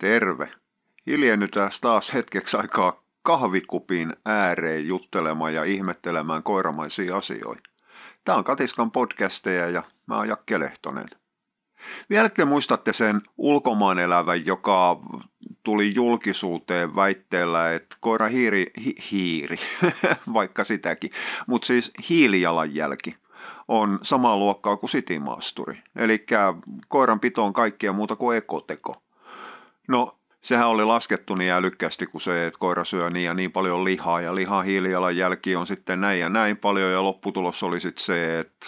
Terve. Hiljennytään taas hetkeksi aikaa kahvikupin ääreen juttelemaan ja ihmettelemään koiramaisia asioita. Tämä on Katiskan podcasteja ja mä oon Jakke Lehtonen. Vielä te muistatte sen ulkomaan elävän, joka tuli julkisuuteen väitteellä, että koira hiiri, hi, hiiri, vaikka sitäkin, mutta siis hiilijalanjälki on samaa luokkaa kuin sitimaasturi. Eli koiran pito on kaikkea muuta kuin ekoteko. No, sehän oli laskettu niin älykkäästi kuin se, että koira syö niin ja niin paljon lihaa ja lihan hiilijalanjälki on sitten näin ja näin paljon ja lopputulos oli sitten se, että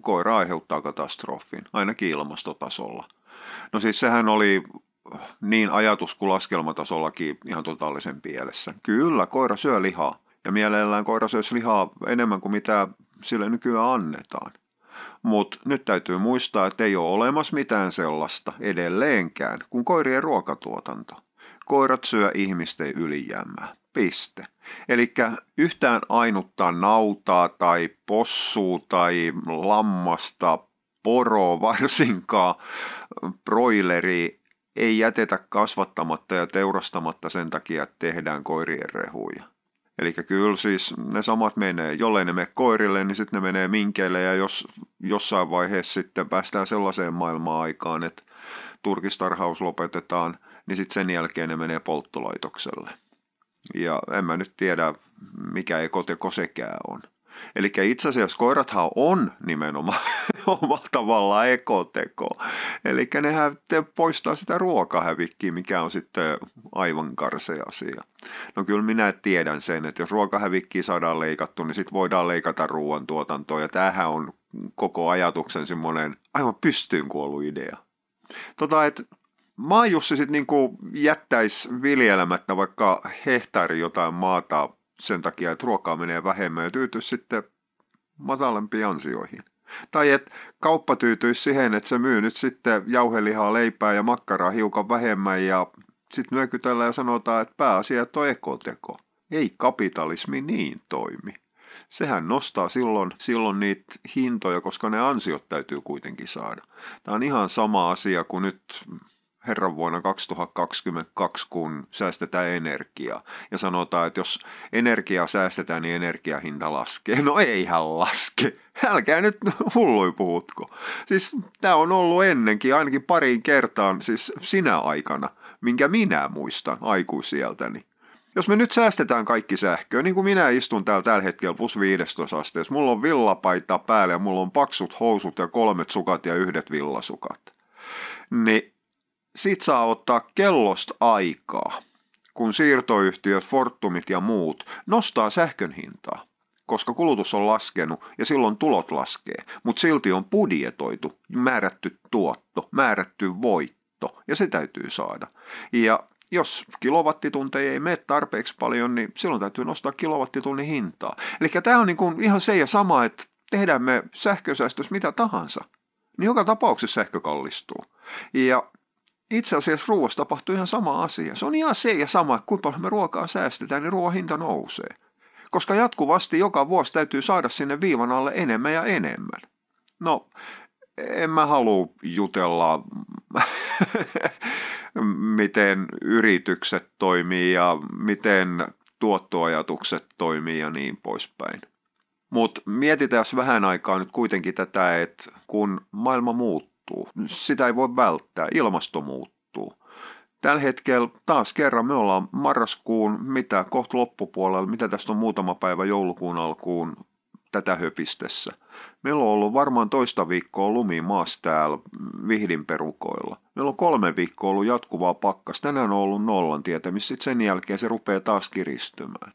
koira aiheuttaa katastrofin, ainakin ilmastotasolla. No siis sehän oli niin ajatus kuin laskelmatasollakin ihan totaalisen pielessä. Kyllä, koira syö lihaa ja mielellään koira syö lihaa enemmän kuin mitä sille nykyään annetaan. Mutta nyt täytyy muistaa, että ei ole olemassa mitään sellaista edelleenkään kuin koirien ruokatuotanto. Koirat syö ihmisten ylijäämää. Piste. Eli yhtään ainutta nautaa tai possua tai lammasta, poro varsinkaan, broileri ei jätetä kasvattamatta ja teurastamatta sen takia, että tehdään koirien rehuja. Eli kyllä siis ne samat menee. Jollei ne mene koirille, niin sitten ne menee minkeille ja jos jossain vaiheessa sitten päästään sellaiseen maailmaan aikaan, että turkistarhaus lopetetaan, niin sitten sen jälkeen ne menee polttolaitokselle. Ja en mä nyt tiedä, mikä ekoteko sekään on. Eli itse asiassa koirathan on nimenomaan omalla tavallaan ekoteko. Eli nehän poistaa sitä ruokahävikkiä, mikä on sitten aivan karsea asia. No kyllä minä tiedän sen, että jos ruokahävikkiä saadaan leikattu, niin sitten voidaan leikata ruoantuotantoa. Ja tämähän on koko ajatuksen semmoinen aivan pystyyn kuollut idea. Tota, että maajussi sitten niinku jättäisi viljelemättä vaikka hehtaari jotain maata sen takia, että ruokaa menee vähemmän ja tyytyisi sitten matalampiin ansioihin. Tai että kauppa tyytyisi siihen, että se myy nyt sitten jauhelihaa, leipää ja makkaraa hiukan vähemmän ja sitten nyökytellään ja sanotaan, että pääasia on ekoteko. Ei kapitalismi niin toimi. Sehän nostaa silloin, silloin niitä hintoja, koska ne ansiot täytyy kuitenkin saada. Tämä on ihan sama asia kuin nyt herran vuonna 2022, kun säästetään energiaa. Ja sanotaan, että jos energiaa säästetään, niin energiahinta laskee. No eihän laske. Älkää nyt hullui puhutko. Siis tämä on ollut ennenkin ainakin pariin kertaan, siis sinä aikana, minkä minä muistan aikuisieltäni. Jos me nyt säästetään kaikki sähköä, niin kuin minä istun täällä tällä hetkellä plus 15 asteessa, mulla on villapaita päällä ja mulla on paksut housut ja kolmet sukat ja yhdet villasukat. Niin sit saa ottaa kellosta aikaa, kun siirtoyhtiöt, Fortumit ja muut nostaa sähkön hintaa, koska kulutus on laskenut ja silloin tulot laskee, mutta silti on budjetoitu, määrätty tuotto, määrätty voitto ja se täytyy saada. Ja jos kilowattitunteja ei mene tarpeeksi paljon, niin silloin täytyy nostaa kilowattitunnin hintaa. Eli tämä on niin kuin ihan se ja sama, että tehdään me sähkösäästössä mitä tahansa, niin joka tapauksessa sähkö kallistuu. Ja itse asiassa ruoassa tapahtuu ihan sama asia. Se on ihan se ja sama, että kuinka paljon me ruokaa säästetään, niin ruoan hinta nousee. Koska jatkuvasti joka vuosi täytyy saada sinne viivan alle enemmän ja enemmän. No, en mä halua jutella, miten yritykset toimii ja miten tuottoajatukset toimii ja niin poispäin. Mutta mietitään vähän aikaa nyt kuitenkin tätä, että kun maailma muuttuu, muuttuu. Sitä ei voi välttää. Ilmasto muuttuu. Tällä hetkellä taas kerran me ollaan marraskuun, mitä kohta loppupuolella, mitä tästä on muutama päivä joulukuun alkuun tätä höpistessä. Meillä on ollut varmaan toista viikkoa lumi maassa täällä Vihdin perukoilla. Meillä on kolme viikkoa ollut jatkuvaa pakkas. Tänään on ollut nollan tietämissä, sitten sen jälkeen se rupeaa taas kiristymään.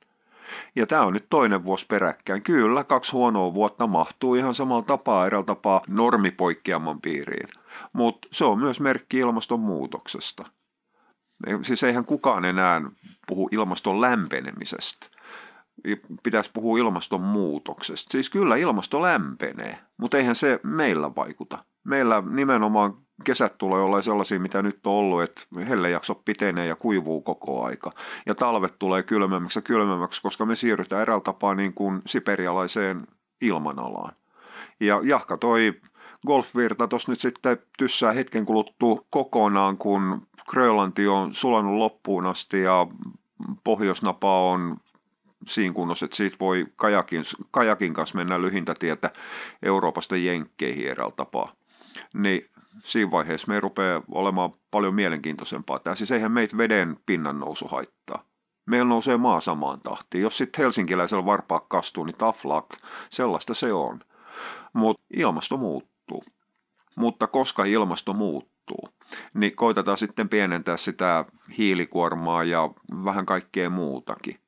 Ja tämä on nyt toinen vuosi peräkkäin. Kyllä, kaksi huonoa vuotta mahtuu ihan samalla tapaa, eräällä tapaa normipoikkeaman piiriin. Mutta se on myös merkki ilmastonmuutoksesta. Siis eihän kukaan enää puhu ilmaston lämpenemisestä. Pitäisi puhua ilmastonmuutoksesta. Siis kyllä ilmasto lämpenee, mutta eihän se meillä vaikuta. Meillä nimenomaan kesät tulee olla sellaisia, mitä nyt on ollut, että hellejakso pitenee ja kuivuu koko aika. Ja talvet tulee kylmemmäksi ja kylmemmäksi, koska me siirrytään eräällä tapaa niin kuin siperialaiseen ilmanalaan. Ja jahka toi golfvirta tuossa nyt sitten tyssää hetken kuluttua kokonaan, kun Grönlanti on sulanut loppuun asti ja pohjoisnapa on siinä kunnossa, että siitä voi kajakin, kajakin kanssa mennä lyhintätietä Euroopasta Jenkkeihin eräällä tapaa. Niin siinä vaiheessa me rupeaa olemaan paljon mielenkiintoisempaa. Tämä siis eihän meitä veden pinnan nousu haittaa. Meillä nousee maa samaan tahtiin. Jos sitten helsinkiläisellä varpaa kastuu, niin luck. Sellaista se on. Mutta ilmasto muuttuu. Mutta koska ilmasto muuttuu, niin koitetaan sitten pienentää sitä hiilikuormaa ja vähän kaikkea muutakin.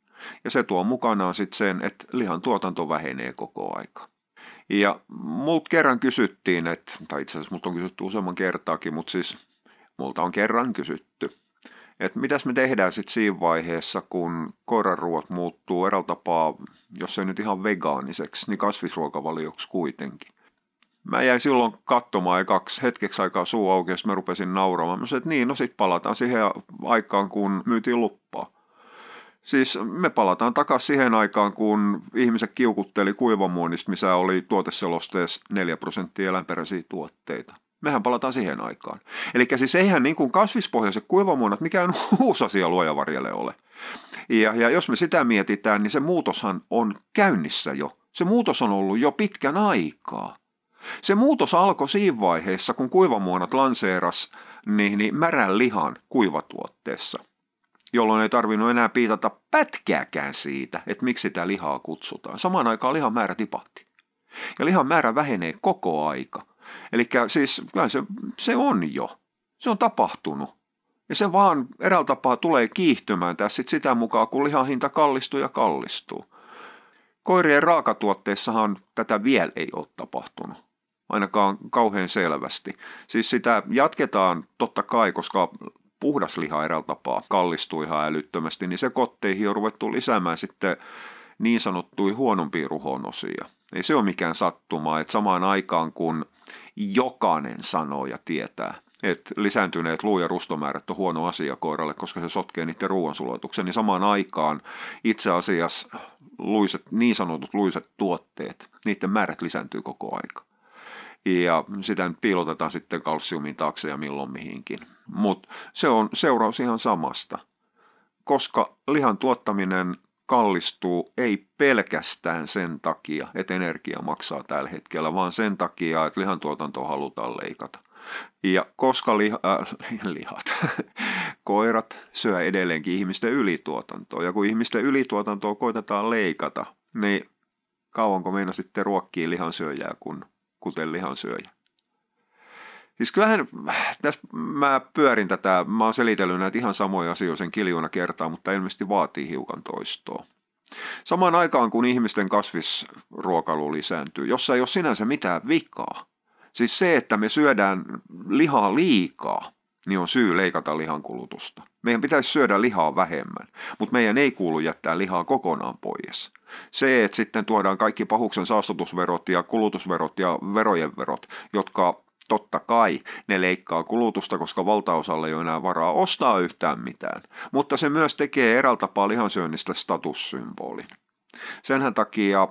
Ja se tuo mukanaan sitten sen, että lihan tuotanto vähenee koko aika. Ja multa kerran kysyttiin, että, tai itse asiassa multa on kysytty useamman kertaakin, mutta siis multa on kerran kysytty, että mitäs me tehdään sitten siinä vaiheessa, kun koiraruot muuttuu eräällä tapaa, jos ei nyt ihan vegaaniseksi, niin kasvisruokavalioksi kuitenkin. Mä jäin silloin katsomaan kaksi hetkeksi aikaa suu auki, ja mä rupesin nauramaan. Mä sanoin, että niin, no sit palataan siihen aikaan, kun myytiin luppaa. Siis me palataan takaisin siihen aikaan, kun ihmiset kiukutteli kuivamuonista, missä oli tuoteselosteessa 4 prosenttia eläinperäisiä tuotteita. Mehän palataan siihen aikaan. Eli siis eihän niin kuin kasvispohjaiset kuivamuonat mikään uusi asia luojavarjelle ole. Ja, ja jos me sitä mietitään, niin se muutoshan on käynnissä jo. Se muutos on ollut jo pitkän aikaa. Se muutos alkoi siinä vaiheessa, kun kuivamuonat lanseeras niin, niin märän lihan kuivatuotteessa – jolloin ei tarvinnut enää piitata pätkääkään siitä, että miksi sitä lihaa kutsutaan. Samaan aikaan lihan määrä tipahti. Ja lihan määrä vähenee koko aika. Eli siis se, se on jo. Se on tapahtunut. Ja se vaan eräällä tapaa tulee kiihtymään tässä sit sitä mukaan, kun lihan hinta kallistuu ja kallistuu. Koirien raakatuotteissahan tätä vielä ei ole tapahtunut ainakaan kauhean selvästi. Siis sitä jatketaan totta kai, koska puhdas liha eräällä tapaa kallistuu ihan älyttömästi, niin se kotteihin on ruvettu lisäämään sitten niin sanottuja huonompia ruhonosia. Ei se ole mikään sattuma, että samaan aikaan kun jokainen sanoo ja tietää, että lisääntyneet luu- ja rustomäärät on huono asia koiralle, koska se sotkee niiden ruoansulatuksen, niin samaan aikaan itse asiassa luiset, niin sanotut luiset tuotteet, niiden määrät lisääntyy koko aika ja sitä nyt piilotetaan sitten kalsiumin taakse ja milloin mihinkin. Mutta se on seuraus ihan samasta, koska lihan tuottaminen kallistuu ei pelkästään sen takia, että energia maksaa tällä hetkellä, vaan sen takia, että lihantuotantoa halutaan leikata. Ja koska liha, äh, lihat, koirat syö edelleenkin ihmisten ylituotantoa, ja kun ihmisten ylituotantoa koitetaan leikata, niin kauanko meina sitten ruokkii lihansyöjää, kun kuten lihansyöjä. Siis kyllähän, tässä mä pyörin tätä, mä oon selitellyt näitä ihan samoja asioita sen kiljuna kertaa, mutta ilmeisesti vaatii hiukan toistoa. Samaan aikaan kun ihmisten kasvisruokailu lisääntyy, jossa ei ole sinänsä mitään vikaa. Siis se, että me syödään lihaa liikaa, niin on syy leikata lihan kulutusta. Meidän pitäisi syödä lihaa vähemmän, mutta meidän ei kuulu jättää lihaa kokonaan pois. Se, että sitten tuodaan kaikki pahuksen saastutusverot ja kulutusverot ja verojen verot, jotka totta kai ne leikkaa kulutusta, koska valtaosalle ei ole enää varaa ostaa yhtään mitään. Mutta se myös tekee eräältä tapaa lihansyönnistä statussymbolin. Senhän takia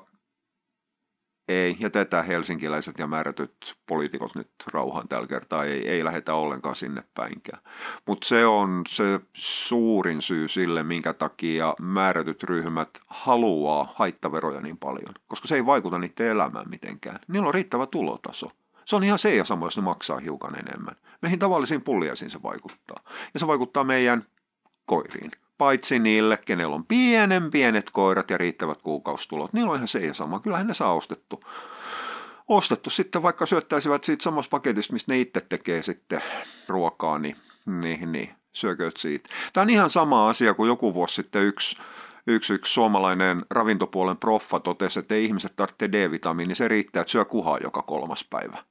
ei, ja tätä helsinkiläiset ja määrätyt poliitikot nyt rauhan tällä kertaa ei, ei lähetä ollenkaan sinne päinkään. Mutta se on se suurin syy sille, minkä takia määrätyt ryhmät haluaa haittaveroja niin paljon, koska se ei vaikuta niiden elämään mitenkään. Niillä on riittävä tulotaso. Se on ihan se ja sama, jos ne maksaa hiukan enemmän. Meihin tavallisiin pulliaisiin se vaikuttaa. Ja se vaikuttaa meidän koiriin paitsi niille, kenellä on pienen pienet koirat ja riittävät kuukaustulot. Niillä on ihan se ja sama. Kyllähän ne saa ostettu. Ostettu sitten, vaikka syöttäisivät siitä samassa paketista, mistä ne itse tekee sitten ruokaa, niin, niin, niin syökööt siitä. Tämä on ihan sama asia kuin joku vuosi sitten yksi yksi, yksi suomalainen ravintopuolen proffa totesi, että ei ihmiset tarvitse D-vitamiini, se riittää, että syö kuhaa joka kolmas päivä.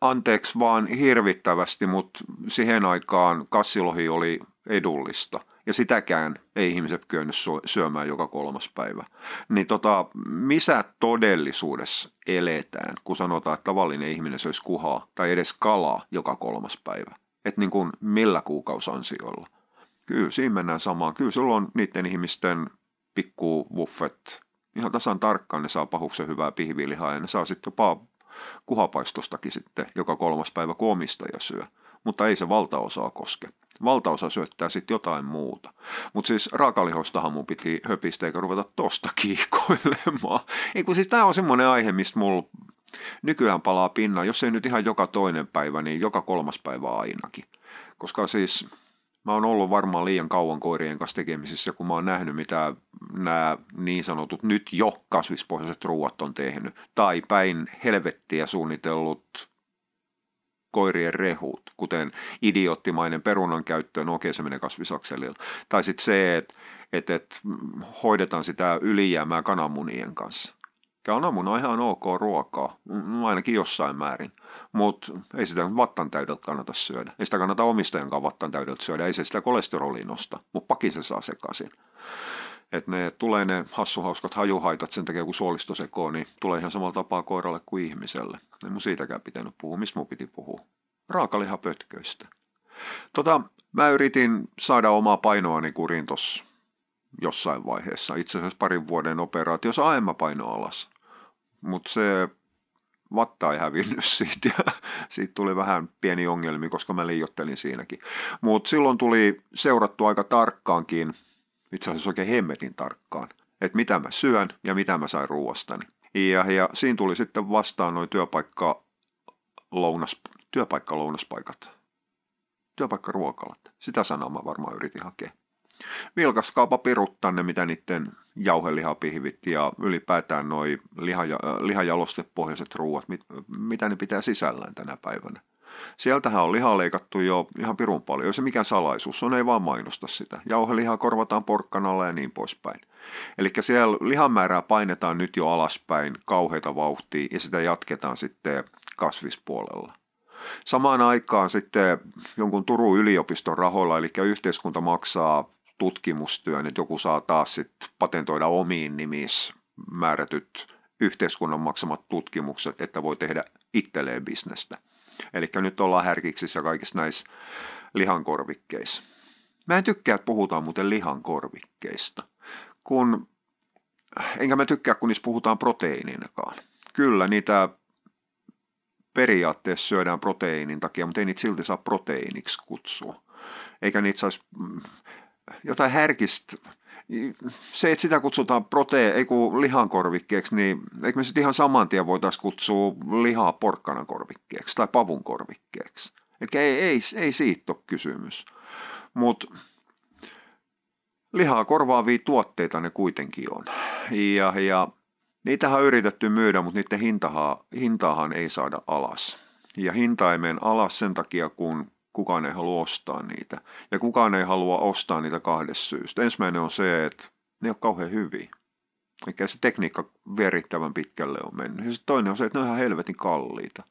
Anteeksi vaan hirvittävästi, mutta siihen aikaan kassilohi oli edullista – ja sitäkään ei ihmiset kyennyt syömään joka kolmas päivä. Niin tota, missä todellisuudessa eletään, kun sanotaan, että tavallinen ihminen söisi kuhaa tai edes kalaa joka kolmas päivä? Että niin kuin millä kuukausansioilla? Kyllä siinä mennään samaan. Kyllä silloin niiden ihmisten pikku buffet ihan tasan tarkkaan ne saa pahuksen hyvää pihvilihaa ja ne saa sitten jopa kuhapaistostakin sitten joka kolmas päivä, kun omistaja syö. Mutta ei se valtaosaa koske. Valtaosa syöttää sitten jotain muuta. Mutta siis raakalihostahan mun piti höpistä eikä ruveta tosta kiikoilemaan. Ei kun siis tää on semmoinen aihe, mistä mulla nykyään palaa pinnan, jos ei nyt ihan joka toinen päivä, niin joka kolmas päivä ainakin. Koska siis mä oon ollut varmaan liian kauan koirien kanssa tekemisissä, kun mä oon nähnyt, mitä nämä niin sanotut nyt jo kasvispohjaiset ruuat on tehnyt. Tai päin helvettiä suunnitellut koirien rehut, kuten idioottimainen perunan käyttö, no okei se menee kasvisakselilla. Tai sitten se, että et, et, hoidetaan sitä ylijäämää kananmunien kanssa. Kananmuna on ihan ok ruokaa, mm, ainakin jossain määrin, mutta ei sitä vattan täydeltä kannata syödä. Ei sitä kannata omistajankaan vattan täydeltä syödä, ei se sitä kolesteroliin nosta, mutta pakin se saa sekaisin. Että ne tulee ne hassuhauskat hajuhaitat sen takia, kun suolisto sekoo, niin tulee ihan samalla tapaa koiralle kuin ihmiselle. Ei mun siitäkään pitänyt puhua. Mistä mun piti puhua? Raakalihapötköistä. Tota, mä yritin saada omaa painoani kuriin tuossa jossain vaiheessa. Itse asiassa parin vuoden operaatiossa aiemmin paino alas. Mutta se vatta ei hävinnyt siitä ja siitä tuli vähän pieni ongelmi, koska mä liiottelin siinäkin. Mutta silloin tuli seurattu aika tarkkaankin, itse asiassa oikein hemmetin tarkkaan, että mitä mä syön ja mitä mä sain ruoastani. Ja, ja siinä tuli sitten vastaan noin työpaikka lounas, työpaikka-lounaspaikat, työpaikkaruokalat. Sitä sanaa mä varmaan yritin hakea vilkaskaapa pirut tänne, mitä niiden jauhelihapihvit ja ylipäätään noi lihaja, lihajalostepohjaiset ruuat, mit, mitä ne pitää sisällään tänä päivänä. Sieltähän on lihaa leikattu jo ihan pirun paljon, se mikä salaisuus on, ei vaan mainosta sitä. Jauhelihaa korvataan porkkanalla ja niin poispäin. Eli siellä lihan määrää painetaan nyt jo alaspäin kauheita vauhtia ja sitä jatketaan sitten kasvispuolella. Samaan aikaan sitten jonkun Turun yliopiston rahoilla, eli yhteiskunta maksaa tutkimustyön, että joku saa taas sit patentoida omiin nimissä määrätyt yhteiskunnan maksamat tutkimukset, että voi tehdä itselleen bisnestä. Eli nyt ollaan härkiksissä kaikissa näissä lihankorvikkeissa. Mä en tykkää, että puhutaan muuten lihankorvikkeista, kun, enkä mä tykkää, kun niissä puhutaan proteiininakaan. Kyllä, niitä periaatteessa syödään proteiinin takia, mutta ei niitä silti saa proteiiniksi kutsua. Eikä niitä saisi mm, jotain härkistä, se, että sitä kutsutaan prote- ei kun lihankorvikkeeksi, niin eikö me sitten ihan saman tien voitaisiin kutsua lihaa porkkanakorvikkeeksi tai pavunkorvikkeeksi. Eli ei, ei, ei siitä ole kysymys. Mutta lihaa korvaavia tuotteita ne kuitenkin on. Ja, ja niitähän on yritetty myydä, mutta niiden hintahan, hintaahan ei saada alas. Ja hinta ei mene alas sen takia, kun kukaan ei halua ostaa niitä. Ja kukaan ei halua ostaa niitä kahdesta syystä. Ensimmäinen on se, että ne on kauhean hyviä. Eikä se tekniikka verittävän pitkälle on mennyt. Ja toinen on se, että ne on ihan helvetin kalliita.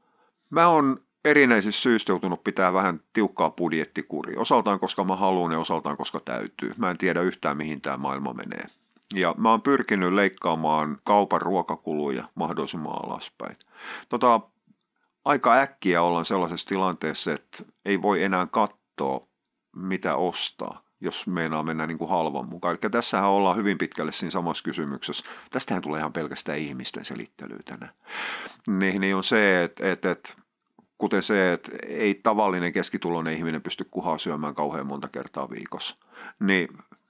Mä oon erinäisistä syistä joutunut pitää vähän tiukkaa budjettikuria. Osaltaan koska mä haluan ja osaltaan koska täytyy. Mä en tiedä yhtään mihin tämä maailma menee. Ja mä oon pyrkinyt leikkaamaan kaupan ruokakuluja mahdollisimman alaspäin. Tota, aika äkkiä ollaan sellaisessa tilanteessa, että ei voi enää katsoa, mitä ostaa, jos meinaa mennä niin kuin halvan mukaan. Eli tässähän ollaan hyvin pitkälle siinä samassa kysymyksessä. Tästähän tulee ihan pelkästään ihmisten selittelyä tänään. Niin, niin on se, että, että, että kuten se, että ei tavallinen keskituloinen ihminen pysty kuhaa syömään kauhean monta kertaa viikossa, niin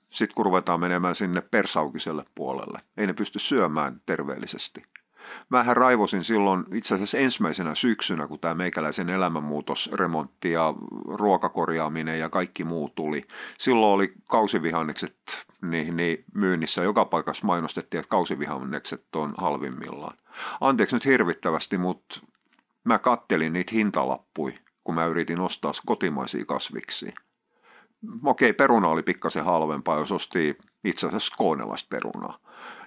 sitten kun ruvetaan menemään sinne persaukiselle puolelle, ei ne pysty syömään terveellisesti. Mähän raivosin silloin itse asiassa ensimmäisenä syksynä, kun tämä meikäläisen elämänmuutosremontti ja ruokakorjaaminen ja kaikki muu tuli. Silloin oli kausivihannekset niin, niin myynnissä. Joka paikassa mainostettiin, että kausivihannekset on halvimmillaan. Anteeksi nyt hirvittävästi, mutta mä kattelin niitä hintalappui, kun mä yritin ostaa kotimaisia kasviksi. Okei, peruna oli pikkasen halvempaa, jos osti itse asiassa skoonelaista perunaa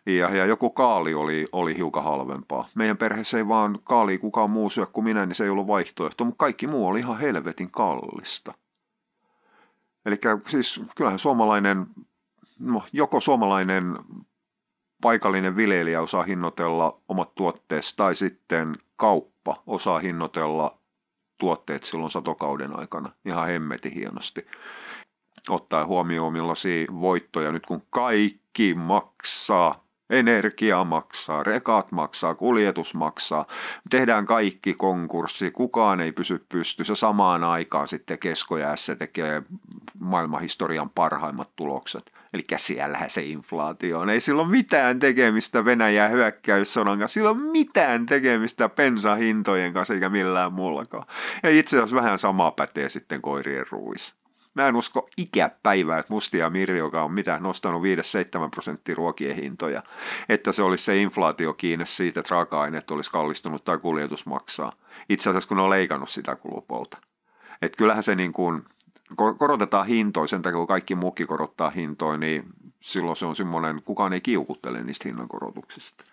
ja, ja joku kaali oli, oli hiukan halvempaa. Meidän perheessä ei vaan kaali kukaan muu syö kuin minä, niin se ei ollut vaihtoehto, mutta kaikki muu oli ihan helvetin kallista. Eli siis kyllähän suomalainen, no, joko suomalainen paikallinen viljelijä osaa hinnoitella omat tuotteet tai sitten kauppa osaa hinnoitella tuotteet silloin satokauden aikana ihan hemmeti hienosti. Ottaa huomioon millaisia voittoja nyt kun kaikki maksaa Energia maksaa, rekat maksaa, kuljetus maksaa. Tehdään kaikki konkurssi, kukaan ei pysy pystyssä. Samaan aikaan sitten keskojäässä tekee maailmanhistorian parhaimmat tulokset. Eli siellähän se inflaatio on. Ei sillä ole mitään tekemistä Venäjän hyökkäyssodan kanssa. Sillä mitään tekemistä pensahintojen kanssa eikä millään muullakaan. Ja itse asiassa vähän sama pätee sitten koirien ruuissa. Mä en usko ikäpäivää, että Mustia Mirri, joka on mitä nostanut 5-7 prosenttia ruokien hintoja, että se olisi se inflaatio kiinni siitä, että raaka-aineet olisi kallistunut tai kuljetus maksaa. Itse asiassa kun ne on leikannut sitä kulupolta. Että kyllähän se niin kuin, korotetaan hintoja, sen takia kun kaikki muukin korottaa hintoja, niin silloin se on semmoinen, kukaan ei kiukuttele niistä hinnankorotuksista.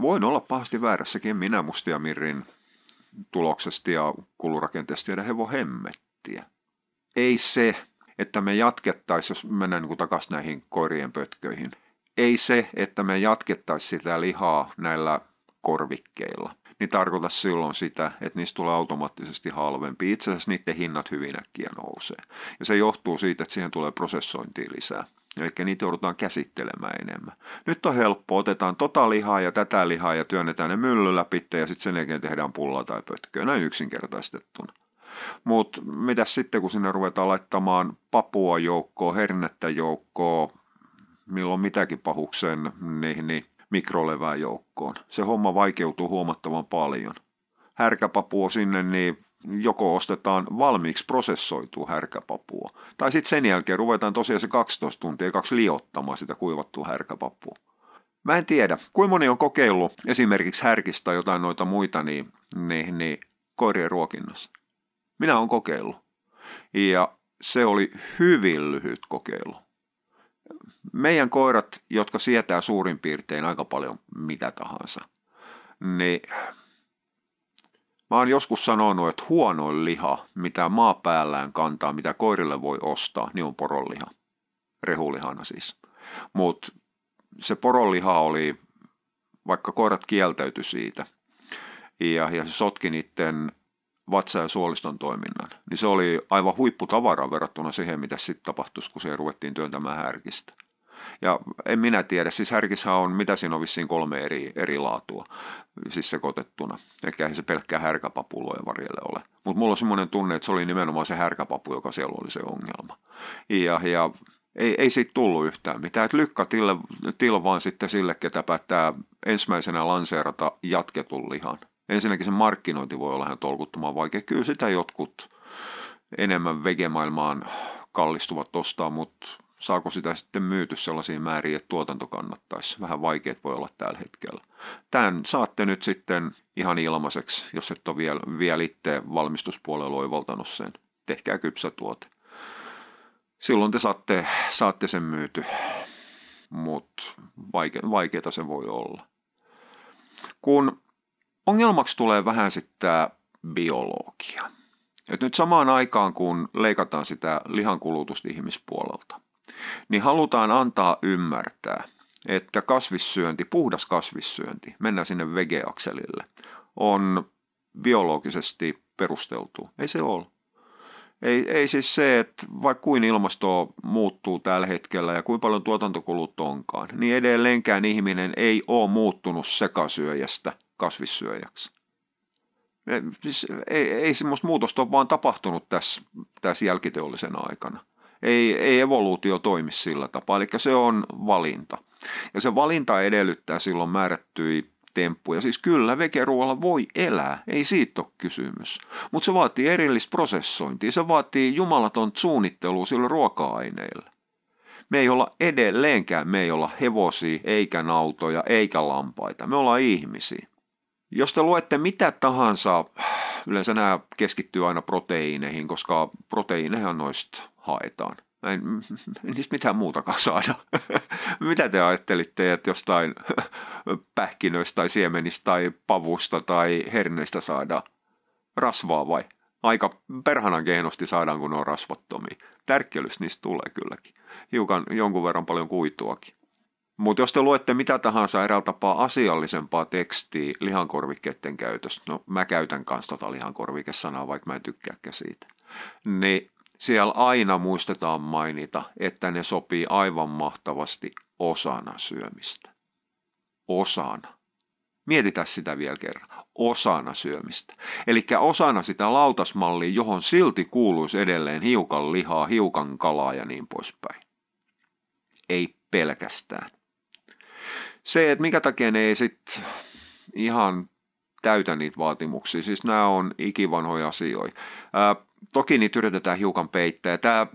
Voin olla pahasti väärässäkin minä Mustia Mirrin tuloksesta ja kulurakenteesta tiedä hevo hemmettiä ei se, että me jatkettaisiin, jos mennään niin takaisin näihin koirien pötköihin, ei se, että me jatkettaisiin sitä lihaa näillä korvikkeilla, niin tarkoita silloin sitä, että niistä tulee automaattisesti halvempi. Itse asiassa niiden hinnat hyvin äkkiä nousee. Ja se johtuu siitä, että siihen tulee prosessointia lisää. Eli niitä joudutaan käsittelemään enemmän. Nyt on helppo, otetaan tota lihaa ja tätä lihaa ja työnnetään ne mylly läpi ja sitten sen jälkeen tehdään pullaa tai pötköä. Näin yksinkertaistettuna. Mutta mitä sitten, kun sinne ruvetaan laittamaan papua joukkoon, hernettä joukkoon, milloin mitäkin pahuksen niihin niin mikrolevää joukkoon. Se homma vaikeutuu huomattavan paljon. Härkäpapua sinne, niin joko ostetaan valmiiksi prosessoitua härkäpapua, tai sitten sen jälkeen ruvetaan tosiaan se 12 tuntia kaksi liottamaan sitä kuivattua härkäpapua. Mä en tiedä, kuinka moni on kokeillut esimerkiksi härkistä jotain noita muita niin, niin, niin koirien ruokinnassa. Minä olen kokeillut. Ja se oli hyvin lyhyt kokeilu. Meidän koirat, jotka sietää suurin piirtein aika paljon mitä tahansa, niin mä oon joskus sanonut, että huonoin liha, mitä maa päällään kantaa, mitä koirille voi ostaa, niin on poronliha. Rehulihana siis. Mutta se poronliha oli, vaikka koirat kieltäytyi siitä, ja, ja se sotki niiden vatsa- ja suoliston toiminnan, niin se oli aivan huipputavara verrattuna siihen, mitä sitten tapahtuisi, kun se ruvettiin työntämään härkistä. Ja en minä tiedä, siis härkissä on, mitä siinä on vissiin kolme eri, eri laatua, siis sekoitettuna. Eikä se pelkkää härkäpapuloja varjelle ole. Mutta mulla on semmoinen tunne, että se oli nimenomaan se härkäpapu, joka siellä oli se ongelma. Ja, ja ei, ei siitä tullut yhtään mitään. Et lykkä til, til vaan sitten sille, ketä päättää ensimmäisenä lanseerata jatketun lihan ensinnäkin se markkinointi voi olla ihan tolkuttoman vaikea. Kyllä sitä jotkut enemmän vegemaailmaan kallistuvat ostaa, mutta saako sitä sitten myyty sellaisiin määriin, että tuotanto kannattaisi. Vähän vaikeat voi olla tällä hetkellä. Tämän saatte nyt sitten ihan ilmaiseksi, jos et ole vielä, vielä itse valmistuspuolella oivaltanut sen. Tehkää kypsä tuote. Silloin te saatte, saatte sen myyty, mutta vaike, vaikeita se voi olla. Kun ongelmaksi tulee vähän sitten biologia. Et nyt samaan aikaan, kun leikataan sitä lihankulutusta ihmispuolelta, niin halutaan antaa ymmärtää, että kasvissyönti, puhdas kasvissyönti, mennään sinne vegeakselille, on biologisesti perusteltu. Ei se ole. Ei, ei siis se, että vaikka kuin ilmasto muuttuu tällä hetkellä ja kuinka paljon tuotantokulut onkaan, niin edelleenkään ihminen ei ole muuttunut sekasyöjästä kasvissyöjäksi. Siis ei, ei semmoista muutosta ole vaan tapahtunut tässä, tässä jälkiteollisen aikana. Ei, ei evoluutio toimi sillä tapaa, eli se on valinta. Ja se valinta edellyttää silloin määrättyiä temppuja. Siis kyllä vegeruoalla voi elää, ei siitä ole kysymys. Mutta se vaatii erillistä prosessointia, se vaatii jumalaton suunnittelua sillä ruoka-aineilla. Me ei olla edelleenkään, me ei olla hevosia, eikä nautoja, eikä lampaita. Me ollaan ihmisiä. Jos te luette mitä tahansa, yleensä nämä keskittyy aina proteiineihin, koska proteiineja noista haetaan. Ei niistä mitään muutakaan saada. Mitä te ajattelitte, että jostain pähkinöistä tai siemenistä tai pavusta tai herneistä saadaan rasvaa vai? Aika perhanan kehnosti saadaan, kun ne on rasvattomia. Tärkkelys niistä tulee kylläkin. Hiukan jonkun verran paljon kuituakin. Mutta jos te luette mitä tahansa eräällä tapaa asiallisempaa tekstiä lihankorvikkeiden käytöstä, no mä käytän kanssa tota lihankorvikesanaa, vaikka mä en tykkääkään siitä, niin siellä aina muistetaan mainita, että ne sopii aivan mahtavasti osana syömistä. osana. Mietitään sitä vielä kerran. Osana syömistä. Eli osana sitä lautasmallia, johon silti kuuluisi edelleen hiukan lihaa, hiukan kalaa ja niin poispäin. Ei pelkästään. Se, että mikä takia ne ei sitten ihan täytä niitä vaatimuksia. Siis nämä on ikivanhoja asioita. Ää, toki niitä yritetään hiukan peittää. Tämä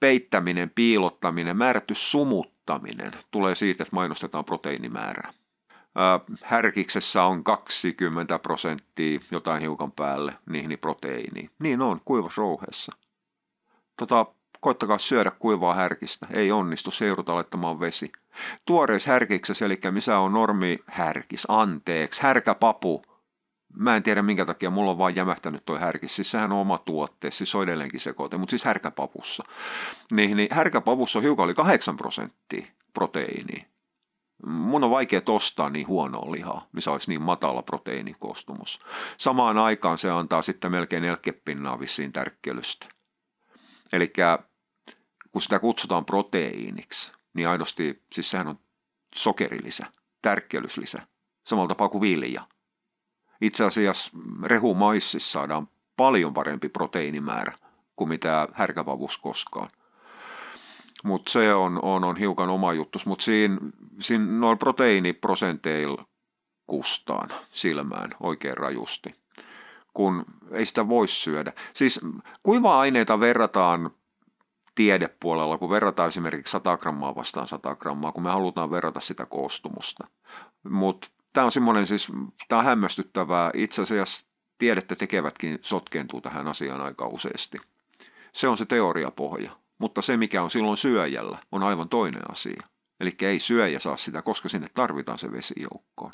peittäminen, piilottaminen, määrätty sumuttaminen tulee siitä, että mainostetaan proteiinimäärää. Ää, härkiksessä on 20 prosenttia jotain hiukan päälle niihin proteiiniin. Niin on, kuivassa rouheessa. Tota, koittakaa syödä kuivaa härkistä. Ei onnistu, se joudutaan laittamaan vesi. Tuoreessa härkiksessä, eli missä on normi härkis, anteeksi, härkäpapu, Mä en tiedä minkä takia, mulla on vaan jämähtänyt toi härkis. Siis sehän on oma tuotte, siis on edelleenkin sekoite, mutta siis härkäpavussa. Niin, niin härkäpavussa on hiukan oli 8 prosenttia proteiiniä. Mun on vaikea tostaa niin huonoa lihaa, missä olisi niin matala proteiinikoostumus. Samaan aikaan se antaa sitten melkein 40 pinnaa vissiin tärkkelystä. Eli kun sitä kutsutaan proteiiniksi, niin aidosti, siis sehän on sokerilisä, tärkkelyslisä, samalla tapaa kuin vilja. Itse asiassa rehumaississa saadaan paljon parempi proteiinimäärä kuin mitä härkäpavus koskaan. Mutta se on, on, on hiukan oma juttu, mutta siinä, siinä noilla proteiiniprosenteilla kustaan silmään oikein rajusti, kun ei sitä voi syödä. Siis kuiva-aineita verrataan tiedepuolella, kun verrataan esimerkiksi 100 grammaa vastaan 100 grammaa, kun me halutaan verrata sitä koostumusta. Mutta tämä on semmoinen siis, tämä on hämmästyttävää. Itse asiassa tiedettä tekevätkin sotkeentuu tähän asiaan aika useasti. Se on se teoriapohja, mutta se mikä on silloin syöjällä on aivan toinen asia. Eli ei syöjä saa sitä, koska sinne tarvitaan se vesi joukkoon.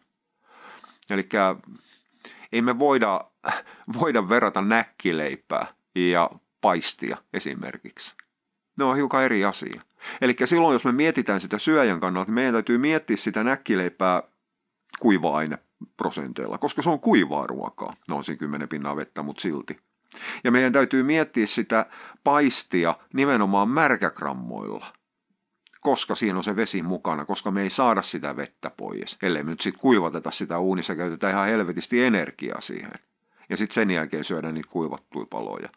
Eli ei me voida, voida verrata näkkileipää ja paistia esimerkiksi. Ne on hiukan eri asia. Eli silloin, jos me mietitään sitä syöjän kannalta, meidän täytyy miettiä sitä näkkileipää kuiva-aine prosenteilla, koska se on kuivaa ruokaa. No on siinä 10 pinnaa vettä, mutta silti. Ja meidän täytyy miettiä sitä paistia nimenomaan märkägrammoilla, koska siinä on se vesi mukana, koska me ei saada sitä vettä pois, ellei me nyt sitten kuivateta sitä uunissa, käytetään ihan helvetisti energiaa siihen. Ja sitten sen jälkeen syödään niitä kuivattuja paloja.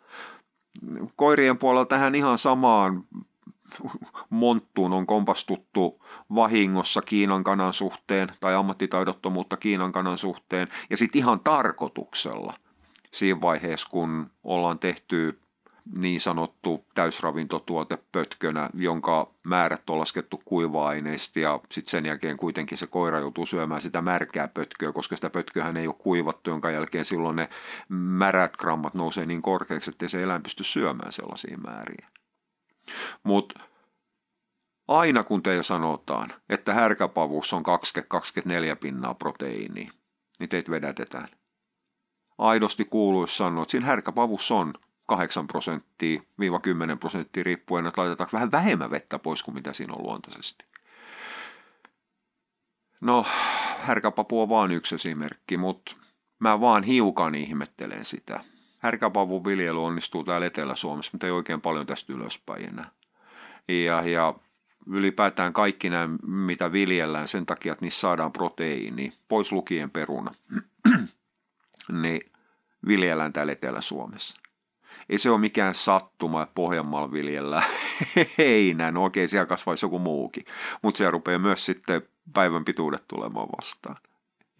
Koirien puolella tähän ihan samaan monttuun on kompastuttu vahingossa Kiinan kanan suhteen tai ammattitaidottomuutta Kiinan kanan suhteen. Ja sitten ihan tarkoituksella siinä vaiheessa, kun ollaan tehty niin sanottu täysravintotuote pötkönä, jonka määrät on laskettu kuiva-aineista ja sitten sen jälkeen kuitenkin se koira joutuu syömään sitä märkää pötköä, koska sitä pötköhän ei ole kuivattu, jonka jälkeen silloin ne märät grammat nousee niin korkeaksi, että se eläin pysty syömään sellaisia määriä. Mutta aina kun teillä sanotaan, että härkäpavuus on 20-24 pinnaa proteiiniä, niin teitä vedätetään. Aidosti kuuluisi sanoa, että siinä härkäpavussa on 8 prosenttia, viiva 10 prosenttia riippuen, että laitetaanko vähän vähemmän vettä pois kuin mitä siinä on luontaisesti. No, härkäpapu on vain yksi esimerkki, mutta mä vaan hiukan ihmettelen sitä. Härkäpavun viljely onnistuu täällä Etelä-Suomessa, mutta ei oikein paljon tästä ylöspäin enää. Ja, ja ylipäätään kaikki nämä, mitä viljellään sen takia, että niissä saadaan proteiini, pois lukien peruna, niin viljellään täällä Etelä-Suomessa. Ei se ole mikään sattuma, että Pohjanmaalla viljellään heinää. No okei, siellä kasvaisi joku muukin. Mutta se rupeaa myös sitten päivän pituudet tulemaan vastaan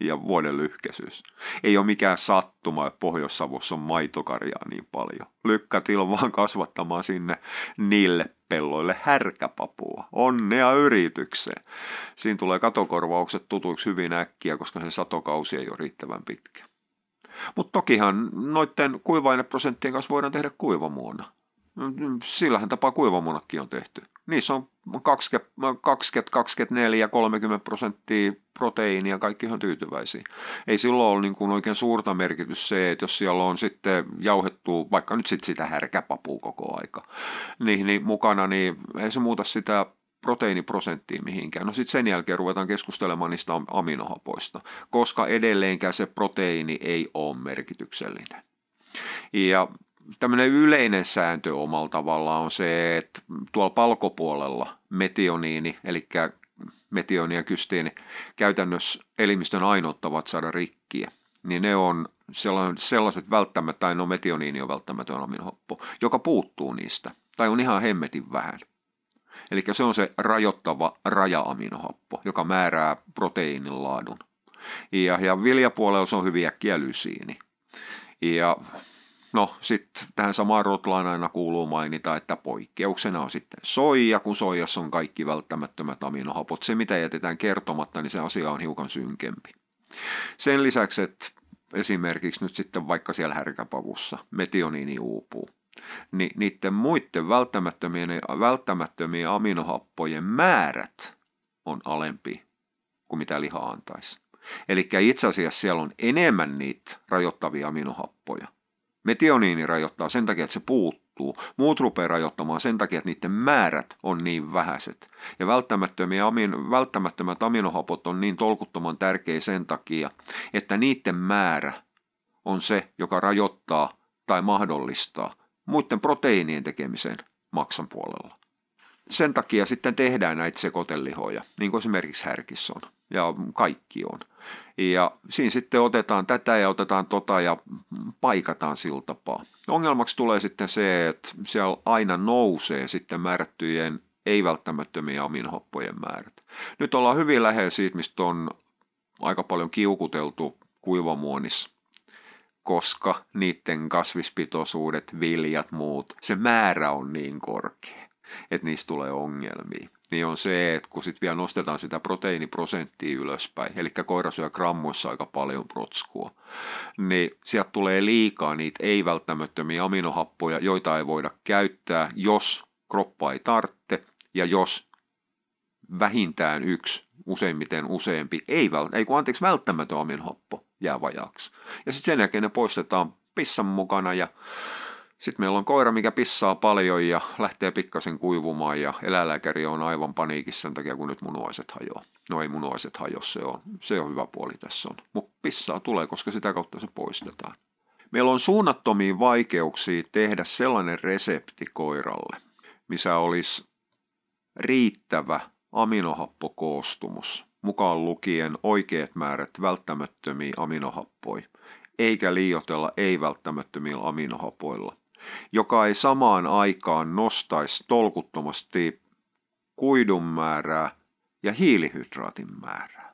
ja vuoden lyhkäisyys. Ei ole mikään sattuma, että Pohjois-Savossa on maitokarjaa niin paljon. Lykkätil vaan kasvattamaan sinne niille pelloille härkäpapua. Onnea yritykseen. Siinä tulee katokorvaukset tutuiksi hyvin äkkiä, koska se satokausi ei ole riittävän pitkä. Mutta tokihan noiden kuivaineprosenttien kanssa voidaan tehdä kuivamuona. Sillähän tapaa kuivamuonakki on tehty. Niissä on 20, 20 24, 30 prosenttia proteiinia, kaikki on tyytyväisiä. Ei silloin ole niin kuin oikein suurta merkitys se, että jos siellä on sitten jauhettu vaikka nyt sitten sitä härkäpapua koko aika niin, niin mukana, niin ei se muuta sitä proteiiniprosenttia mihinkään. No sitten sen jälkeen ruvetaan keskustelemaan niistä aminohapoista, koska edelleenkään se proteiini ei ole merkityksellinen. Ja tämmöinen yleinen sääntö omalla tavallaan on se, että tuolla palkopuolella metioniini, eli metioni ja kystiini käytännössä elimistön ainoittavat saada rikkiä, niin ne on sellaiset välttämättä, no metioniini on välttämätön aminohappo, joka puuttuu niistä, tai on ihan hemmetin vähän. Eli se on se rajoittava raja-aminohappo, joka määrää proteiinin laadun. Ja, ja viljapuolella se on hyvin äkkiä lysiini. Ja no sitten tähän samaan rotlaan aina kuuluu mainita, että poikkeuksena on sitten soija, kun soijassa on kaikki välttämättömät aminohapot. Se mitä jätetään kertomatta, niin se asia on hiukan synkempi. Sen lisäksi, että esimerkiksi nyt sitten vaikka siellä härkäpavussa metioniini uupuu, niin niiden muiden välttämättömien, välttämättömien aminohappojen määrät on alempi kuin mitä liha antaisi. Eli itse asiassa siellä on enemmän niitä rajoittavia aminohappoja. Metioniini rajoittaa sen takia, että se puuttuu. Muut rupeaa rajoittamaan sen takia, että niiden määrät on niin vähäiset. Ja välttämättömiä amin, välttämättömät aminohapot on niin tolkuttoman tärkeä sen takia, että niiden määrä on se, joka rajoittaa tai mahdollistaa muiden proteiinien tekemisen maksan puolella. Sen takia sitten tehdään näitä sekoitelihoja, niin kuin esimerkiksi härkissä on ja kaikki on. Ja siinä sitten otetaan tätä ja otetaan tota ja paikataan sillä tapaa. Ongelmaksi tulee sitten se, että siellä aina nousee sitten määrättyjen ei-välttämättömiä aminohappojen määrät. Nyt ollaan hyvin lähellä siitä, mistä on aika paljon kiukuteltu kuivamuonissa koska niiden kasvispitoisuudet, viljat, muut, se määrä on niin korkea, että niistä tulee ongelmia. Niin on se, että kun sitten vielä nostetaan sitä proteiiniprosenttia ylöspäin, eli koira syö grammoissa aika paljon protskua, niin sieltä tulee liikaa niitä ei-välttämättömiä aminohappoja, joita ei voida käyttää, jos kroppa ei tarvitse ja jos vähintään yksi, useimmiten useampi, ei, ei kun anteeksi, välttämätön aminohappo jää vajaaksi. Ja sitten sen jälkeen ne poistetaan pissan mukana ja sitten meillä on koira, mikä pissaa paljon ja lähtee pikkasen kuivumaan ja eläinlääkäri on aivan paniikissa sen takia, kun nyt munuaiset hajoaa. No ei munuaiset hajo, se on, se on hyvä puoli tässä on. Mutta pissaa tulee, koska sitä kautta se poistetaan. Meillä on suunnattomia vaikeuksia tehdä sellainen resepti koiralle, missä olisi riittävä aminohappokoostumus, mukaan lukien oikeat määrät välttämättömiä aminohappoja, eikä liioitella ei-välttämättömillä aminohapoilla, joka ei samaan aikaan nostaisi tolkuttomasti kuidun määrää ja hiilihydraatin määrää.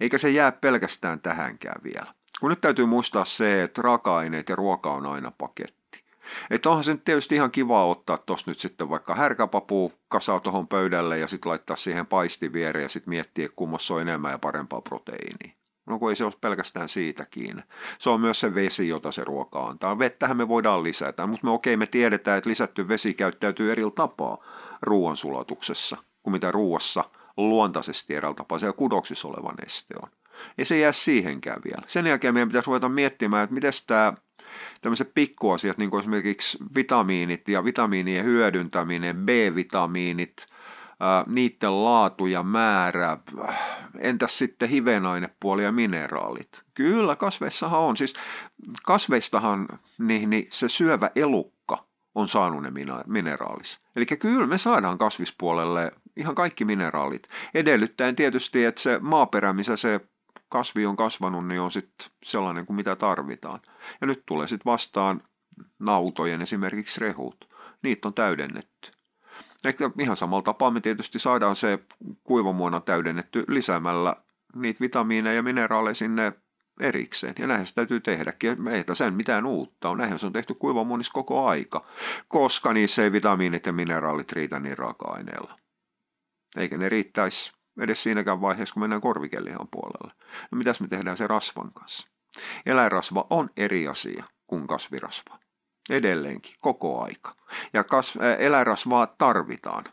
Eikä se jää pelkästään tähänkään vielä. Kun nyt täytyy muistaa se, että raaka-aineet ja ruoka on aina paketti. Että onhan se nyt tietysti ihan kiva ottaa tuossa nyt sitten vaikka härkäpapu kasaa tuohon pöydälle ja sitten laittaa siihen paisti viereen ja sitten miettiä, kummassa on enemmän ja parempaa proteiiniä. No kun ei se ole pelkästään siitä kiinni. Se on myös se vesi, jota se ruoka antaa. Vettähän me voidaan lisätä, mutta me okei me tiedetään, että lisätty vesi käyttäytyy eri tapaa ruoansulatuksessa kuin mitä ruuassa luontaisesti eräällä tapaa siellä kudoksissa oleva neste on. Ei se jää siihenkään vielä. Sen jälkeen meidän pitäisi ruveta miettimään, että miten tämä tämmöiset pikkuasiat, niin kuin esimerkiksi vitamiinit ja vitamiinien hyödyntäminen, B-vitamiinit, niiden laatu ja määrä, entäs sitten hivenainepuoli ja mineraalit? Kyllä, kasveissahan on. Siis kasveistahan niin, niin se syövä elukka on saanut ne mineraalis. Eli kyllä me saadaan kasvispuolelle ihan kaikki mineraalit. Edellyttäen tietysti, että se maaperä, missä se kasvi on kasvanut, niin on sitten sellainen kuin mitä tarvitaan. Ja nyt tulee sitten vastaan nautojen esimerkiksi rehut. Niitä on täydennetty. Ehkä ihan samalla tapaa me tietysti saadaan se kuivamuona täydennetty lisäämällä niitä vitamiineja ja mineraaleja sinne erikseen. Ja näinhän se täytyy tehdäkin. Ei sen mitään uutta on. Näinhän se on tehty kuivamuonissa koko aika, koska niissä ei vitamiinit ja mineraalit riitä niin raaka-aineella. Eikä ne riittäisi edes siinäkään vaiheessa, kun mennään korvikelihan puolelle. No mitäs me tehdään se rasvan kanssa? Eläinrasva on eri asia kuin kasvirasva. Edelleenkin, koko aika. Ja kas, eläinrasvaa tarvitaan,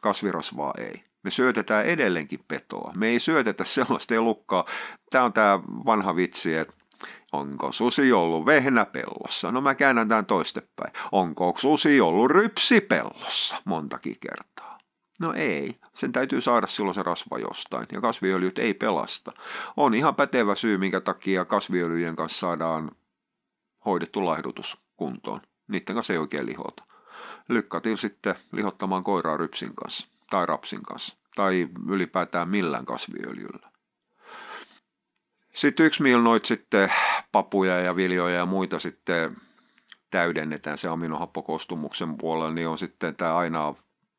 kasvirasvaa ei. Me syötetään edelleenkin petoa. Me ei syötetä sellaista elukkaa. Tämä on tämä vanha vitsi, että onko susi ollut vehnäpellossa? No mä käännän tämän toistepäin. Onko susi ollut rypsipellossa montakin kertaa? No ei, sen täytyy saada silloin se rasva jostain, ja kasviöljyt ei pelasta. On ihan pätevä syy, minkä takia kasviöljyjen kanssa saadaan hoidettu laihdutus kuntoon. Niiden kanssa ei oikein lihota. Lykkätil sitten lihottamaan koiraa rypsin kanssa tai rapsin kanssa. tai ylipäätään millään kasviöljyllä. Sitten yksi milnoit sitten papuja ja viljoja ja muita sitten täydennetään se aminohappokostumuksen puolella, niin on sitten tämä aina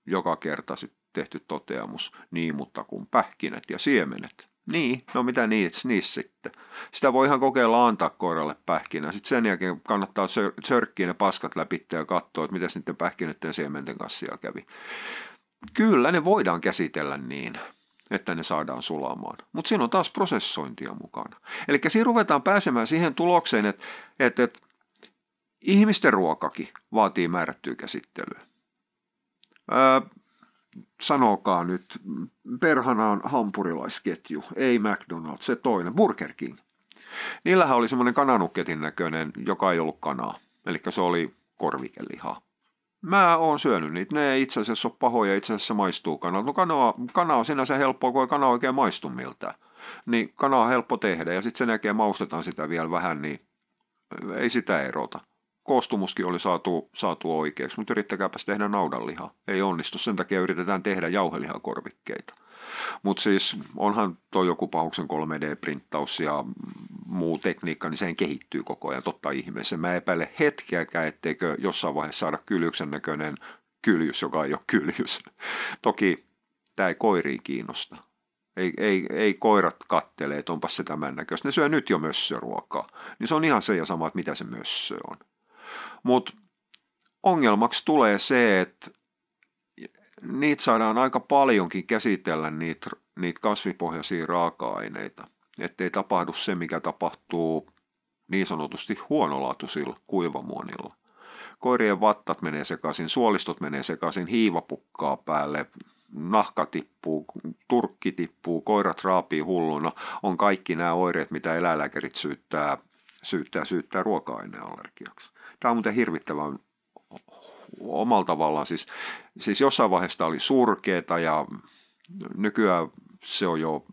joka kerta sitten tehty toteamus, niin mutta kuin pähkinät ja siemenet. Niin, no mitä niissä, niissä sitten? Sitä voi ihan kokeilla antaa koiralle pähkinä. Sitten sen jälkeen kannattaa sörkkiä ne paskat läpi ja katsoa, että miten niiden pähkinöiden ja siementen kanssa siellä kävi. Kyllä ne voidaan käsitellä niin, että ne saadaan sulamaan. Mutta siinä on taas prosessointia mukana. Eli siinä ruvetaan pääsemään siihen tulokseen, että, että, että ihmisten ruokakin vaatii määrättyä käsittelyä. Öö, sanokaa nyt, perhana on hampurilaisketju, ei McDonald's, se toinen, Burger King. Niillähän oli semmoinen kananukketin näköinen, joka ei ollut kanaa, eli se oli korvikeliha. Mä oon syönyt niitä, ne ei itse asiassa ole pahoja, itse asiassa maistuu kanaa. No kana, kana on sinänsä helppoa, kun ei kana oikein maistu miltään. Niin kana on helppo tehdä ja sitten sen jälkeen maustetaan sitä vielä vähän, niin ei sitä erota koostumuskin oli saatu, saatu oikeaksi, mutta yrittäkääpäs tehdä naudanliha. Ei onnistu, sen takia yritetään tehdä jauhelihakorvikkeita. Mutta siis onhan tuo joku pahuksen 3D-printtaus ja muu tekniikka, niin sen kehittyy koko ajan, totta ihmeessä. Mä epäilen hetkeäkään, etteikö jossain vaiheessa saada kyljyksen näköinen kyljys, joka ei ole kyljys. Toki tämä ei koiriin kiinnosta. Ei, ei, ei koirat kattele, että onpas se tämän näköistä. Ne syö nyt jo mössöruokaa. Niin se on ihan se ja sama, että mitä se mössö on. Mutta ongelmaksi tulee se, että niitä saadaan aika paljonkin käsitellä niitä, niitä kasvipohjaisia raaka-aineita. Ettei tapahdu se, mikä tapahtuu niin sanotusti huonolaatuisilla kuivamuonilla. Koirien vattat menee sekaisin, suolistot menee sekaisin, hiivapukkaa päälle, nahka tippuu, turkki tippuu, koirat raapii hulluna, on kaikki nämä oireet, mitä eläinlääkärit syyttää, syyttää, syyttää ruoka-aineallergiaksi. Tämä on muuten hirvittävän omalla tavallaan. Siis, siis jossain vaiheessa oli surkeeta ja nykyään se on jo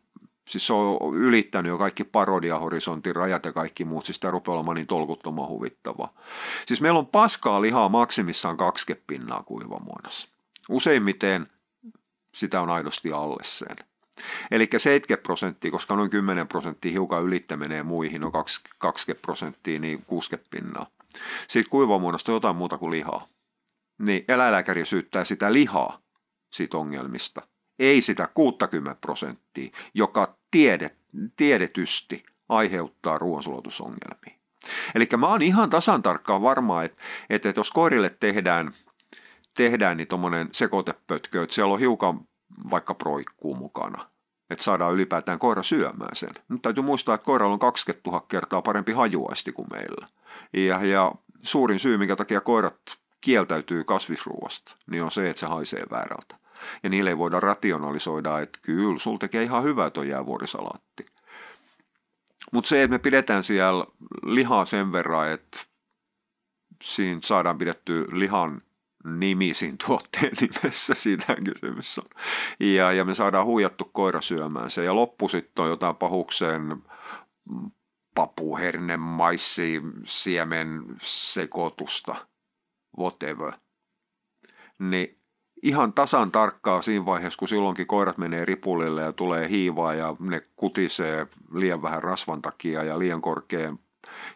Siis se on ylittänyt jo kaikki parodiahorisontin rajat ja kaikki muut, siis tämä rupeaa olemaan niin tolkuttoman huvittava. Siis meillä on paskaa lihaa maksimissaan 20 pinnaa kuivamuodossa. Useimmiten sitä on aidosti alle sen. Eli 70 prosenttia, koska noin 10 prosenttia hiukan ylittä menee muihin, on 20 prosenttia, niin 60 pinnaa. Siitä kuivamuodosta jotain muuta kuin lihaa. Niin eläinlääkäri syyttää sitä lihaa siitä ongelmista, ei sitä 60 prosenttia, joka tiedet, tiedetysti aiheuttaa ruoansulatusongelmia. Eli mä oon ihan tasan tarkkaan varma, että, että, jos koirille tehdään, tehdään niin tuommoinen sekoitepötkö, että siellä on hiukan vaikka proikkuu mukana, että saadaan ylipäätään koira syömään sen. Nyt täytyy muistaa, että koiralla on 20 000 kertaa parempi hajuaisti kuin meillä. Ja, ja suurin syy, minkä takia koirat kieltäytyy kasvisruuasta, niin on se, että se haisee väärältä. Ja niille ei voida rationalisoida, että kyllä, sulla tekee ihan hyvää tuo jäävuorisalaatti. Mutta se, että me pidetään siellä lihaa sen verran, että siinä saadaan pidetty lihan nimi siinä tuotteen nimessä, siitä kysymys on. Ja, ja me saadaan huijattu koira syömään se. Ja loppu sitten on jotain pahuksen papuherne, maissi, siemen sekoitusta, whatever. Niin ihan tasan tarkkaa siinä vaiheessa, kun silloinkin koirat menee ripulille ja tulee hiivaa ja ne kutisee liian vähän rasvan takia ja liian korkean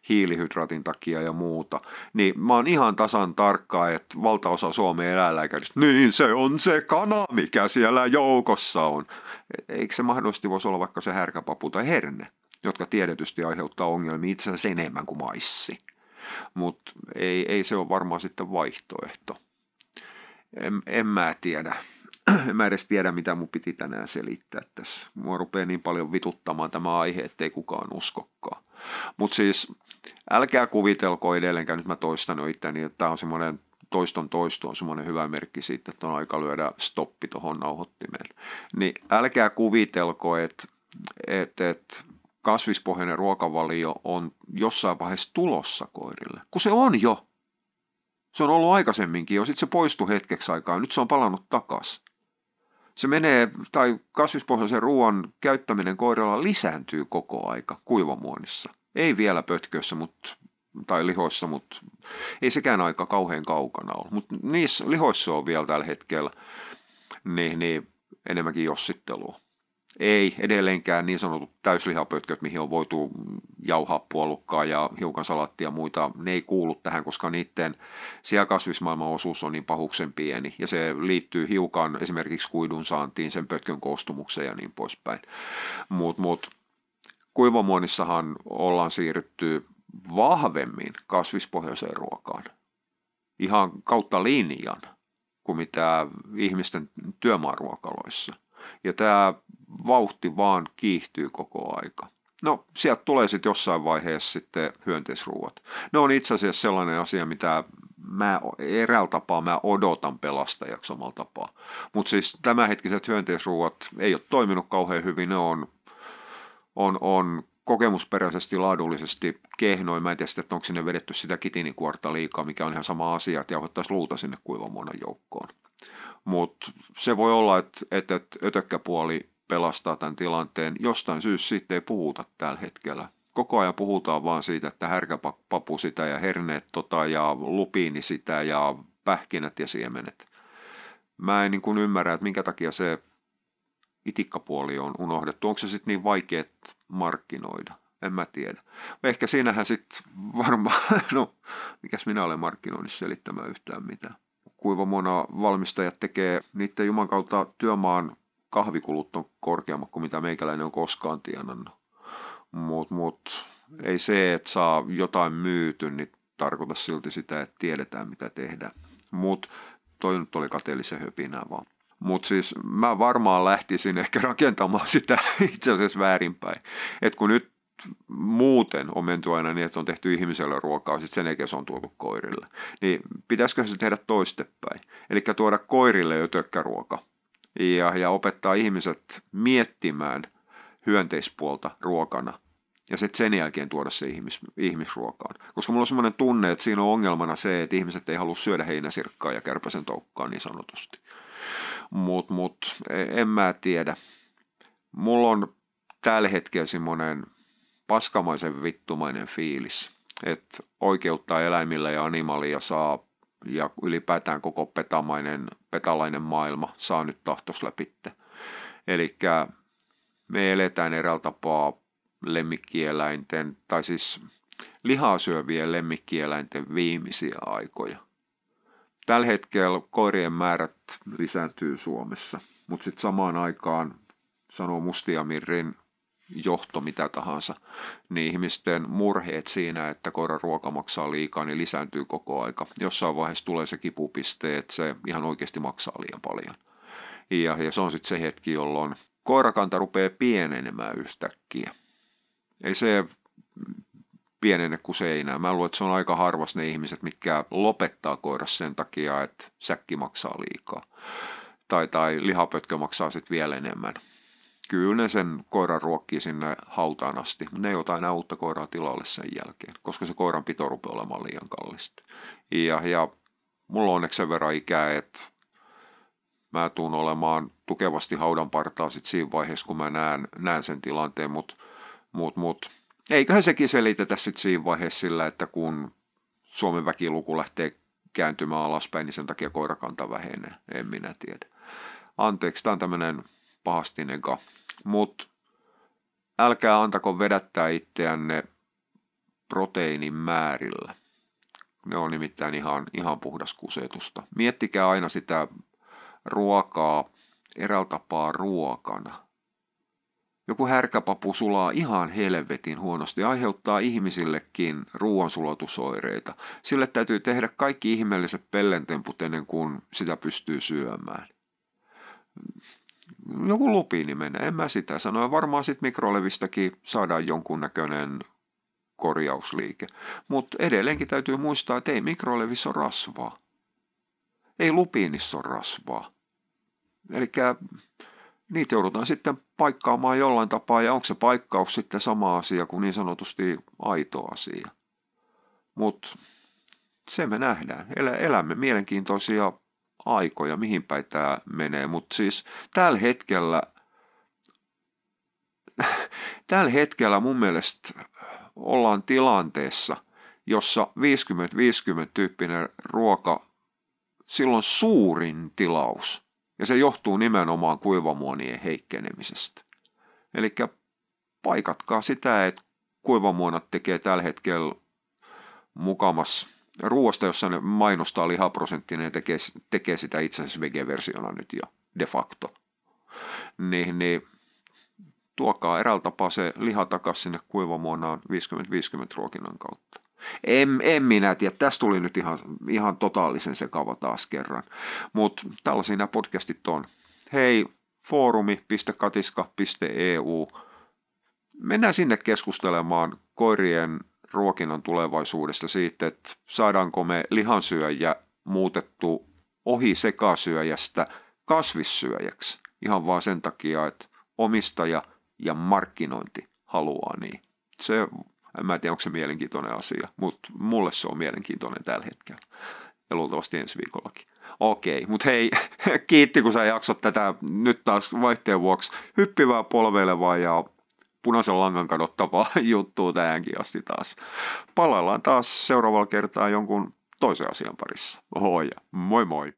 hiilihydraatin takia ja muuta, niin mä oon ihan tasan tarkkaa, että valtaosa Suomen eläinlääkäristä, niin se on se kana, mikä siellä joukossa on. Eikö se mahdollisesti voisi olla vaikka se härkäpapu tai herne, jotka tiedetysti aiheuttaa ongelmia itse asiassa enemmän kuin maissi. Mutta ei, ei se ole varmaan sitten vaihtoehto. En, en mä tiedä. En mä edes tiedä, mitä mun piti tänään selittää tässä. Mua rupeaa niin paljon vituttamaan tämä aihe, ettei kukaan uskokkaan. Mutta siis älkää kuvitelko edelleenkään, nyt mä toistan jo että tämä on semmoinen toiston toisto on semmoinen hyvä merkki siitä, että on aika lyödä stoppi tuohon nauhoittimeen. Niin älkää kuvitelko, että, että, että kasvispohjainen ruokavalio on jossain vaiheessa tulossa koirille, kun se on jo. Se on ollut aikaisemminkin jo, sitten se poistui hetkeksi aikaa, nyt se on palannut takaisin. Se menee, tai kasvispohjaisen ruoan käyttäminen koiralla lisääntyy koko aika kuivamuonissa. Ei vielä pötkössä mutta, tai lihoissa, mutta ei sekään aika kauhean kaukana ole. Mutta niissä lihoissa on vielä tällä hetkellä niin, niin enemmänkin jossittelua. Ei edelleenkään niin sanotut täyslihapötköt, mihin on voitu jauhaa puolukkaa ja hiukan salattia ja muita, ne ei kuulu tähän, koska niiden sijakasvismaailman osuus on niin pahuksen pieni ja se liittyy hiukan esimerkiksi kuidun saantiin, sen pötkön koostumukseen ja niin poispäin. Mutta mut, kuivamuonissahan ollaan siirrytty vahvemmin kasvispohjaiseen ruokaan. Ihan kautta linjan kuin mitä ihmisten työmaaruokaloissa. Ja tämä vauhti vaan kiihtyy koko aika. No, sieltä tulee sitten jossain vaiheessa sitten hyönteisruuat. Ne on itse asiassa sellainen asia, mitä mä eräällä tapaa mä odotan pelastajaksi omalla tapaa. Mutta siis tämänhetkiset hyönteisruuat ei ole toiminut kauhean hyvin, ne on, on, on kokemusperäisesti, laadullisesti kehnoin. Mä en tiedä, että onko sinne vedetty sitä kitinikuorta liikaa, mikä on ihan sama asia, että jauhottaisi luuta sinne kuivamuonan joukkoon. Mutta se voi olla, että, että, että ötökkäpuoli pelastaa tämän tilanteen. Jostain syystä siitä ei puhuta tällä hetkellä. Koko ajan puhutaan vaan siitä, että härkäpapu sitä ja herneet tota ja lupiini sitä ja pähkinät ja siemenet. Mä en niin kuin ymmärrä, että minkä takia se itikkapuoli on unohdettu. Onko se sitten niin vaikea markkinoida? En mä tiedä. Ehkä siinähän sitten varmaan, no mikäs minä olen markkinoinnissa selittämään yhtään mitään. Kuivamona valmistajat tekee niiden juman kautta työmaan kahvikulut on korkeammat kuin mitä meikäläinen on koskaan tienannut. Mutta mut, ei se, että saa jotain myyty, niin tarkoita silti sitä, että tiedetään mitä tehdään. Mutta toi nyt oli kateellisen höpinää vaan. Mutta siis mä varmaan lähtisin ehkä rakentamaan sitä itse asiassa väärinpäin. Että kun nyt muuten on menty aina niin, että on tehty ihmiselle ruokaa, sitten sen jälkeen se on tuotu koirille. Niin pitäisikö se tehdä toistepäin? Eli tuoda koirille jo tökkäruoka ja, ja opettaa ihmiset miettimään hyönteispuolta ruokana ja sitten sen jälkeen tuoda se ihmis, ihmisruokaan. Koska mulla on semmoinen tunne, että siinä on ongelmana se, että ihmiset ei halua syödä heinäsirkkaa ja kärpäsen toukkaa niin sanotusti. Mutta mut, e, en mä tiedä. Mulla on tällä hetkellä semmoinen paskamaisen vittumainen fiilis, että oikeuttaa eläimille ja animalia saa ja ylipäätään koko petamainen, petalainen maailma saa nyt tahtos läpitte. Eli me eletään eräällä tapaa lemmikkieläinten, tai siis lihaa syövien lemmikkieläinten viimeisiä aikoja. Tällä hetkellä koirien määrät lisääntyy Suomessa, mutta sitten samaan aikaan sanoo Mustiamirrin johto mitä tahansa, niin ihmisten murheet siinä, että koiran ruoka maksaa liikaa, niin lisääntyy koko aika. Jossain vaiheessa tulee se kipupiste, että se ihan oikeasti maksaa liian paljon. Ja, ja se on sitten se hetki, jolloin koirakanta rupeaa pienenemään yhtäkkiä. Ei se pienene kuin seinää. Mä luulen, että se on aika harvas ne ihmiset, mitkä lopettaa koiras sen takia, että säkki maksaa liikaa. Tai, tai lihapötkö maksaa sitten vielä enemmän kyllä ne sen koiran ruokkii sinne hautaan asti, mutta ne ei ota enää uutta koiraa tilalle sen jälkeen, koska se koiran pito rupeaa olemaan liian kallista. Ja, ja mulla on onneksi sen verran ikää, että mä tuun olemaan tukevasti haudan partaa sit siinä vaiheessa, kun mä näen, näen sen tilanteen, mutta mut, mut, eiköhän sekin selitetä sitten siinä vaiheessa sillä, että kun Suomen väkiluku lähtee kääntymään alaspäin, niin sen takia koirakanta vähenee, en minä tiedä. Anteeksi, tämä on tämmöinen pahastinenkaan. Mutta älkää antako vedättää itseänne proteiinin määrillä. Ne on nimittäin ihan, ihan puhdas kusetusta. Miettikää aina sitä ruokaa eräällä tapaa ruokana. Joku härkäpapu sulaa ihan helvetin huonosti ja aiheuttaa ihmisillekin ruoansulatusoireita. Sille täytyy tehdä kaikki ihmeelliset pellentemput ennen kuin sitä pystyy syömään joku lupiini menee, en mä sitä sano. Ja varmaan sitten mikrolevistäkin saadaan jonkunnäköinen korjausliike. Mutta edelleenkin täytyy muistaa, että ei mikrolevis ole rasvaa. Ei lupiinissa ole rasvaa. Eli niitä joudutaan sitten paikkaamaan jollain tapaa, ja onko se paikkaus sitten sama asia kuin niin sanotusti aito asia. Mutta se me nähdään. Elämme mielenkiintoisia aikoja, mihin päin tämä menee. Mutta siis tällä hetkellä, tällä hetkellä mun mielestä ollaan tilanteessa, jossa 50-50 tyyppinen ruoka, silloin suurin tilaus Ja se johtuu nimenomaan kuivamuonien heikkenemisestä. Eli paikatkaa sitä, että kuivamuonat tekee tällä hetkellä mukamas ruoasta, jossa ne mainostaa lihaprosenttinen ja tekee, tekee sitä itse asiassa vegeversiona nyt jo de facto. Niin, niin tuokaa eräältä tapaa se liha takaisin sinne kuivamuonaan 50-50 ruokinnan kautta. En, en minä tiedä, tästä tuli nyt ihan, ihan totaalisen sekava taas kerran. Mutta tällaisia nämä podcastit on. Hei, foorumi.katiska.eu. Mennään sinne keskustelemaan koirien ruokinnan tulevaisuudesta siitä, että saadaanko me lihansyöjä muutettu ohi sekasyöjästä kasvissyöjäksi. Ihan vaan sen takia, että omistaja ja markkinointi haluaa niin. Se, en mä tiedä, onko se mielenkiintoinen asia, mutta mulle se on mielenkiintoinen tällä hetkellä. Ja luultavasti ensi viikollakin. Okei, mutta hei, kiitti kun sä jaksot tätä nyt taas vaihteen vuoksi hyppivää polveilevaa ja punaisen langan kadottavaa juttua tähänkin asti taas. Palaillaan taas seuraavalla kertaa jonkun toisen asian parissa. Oho ja moi moi!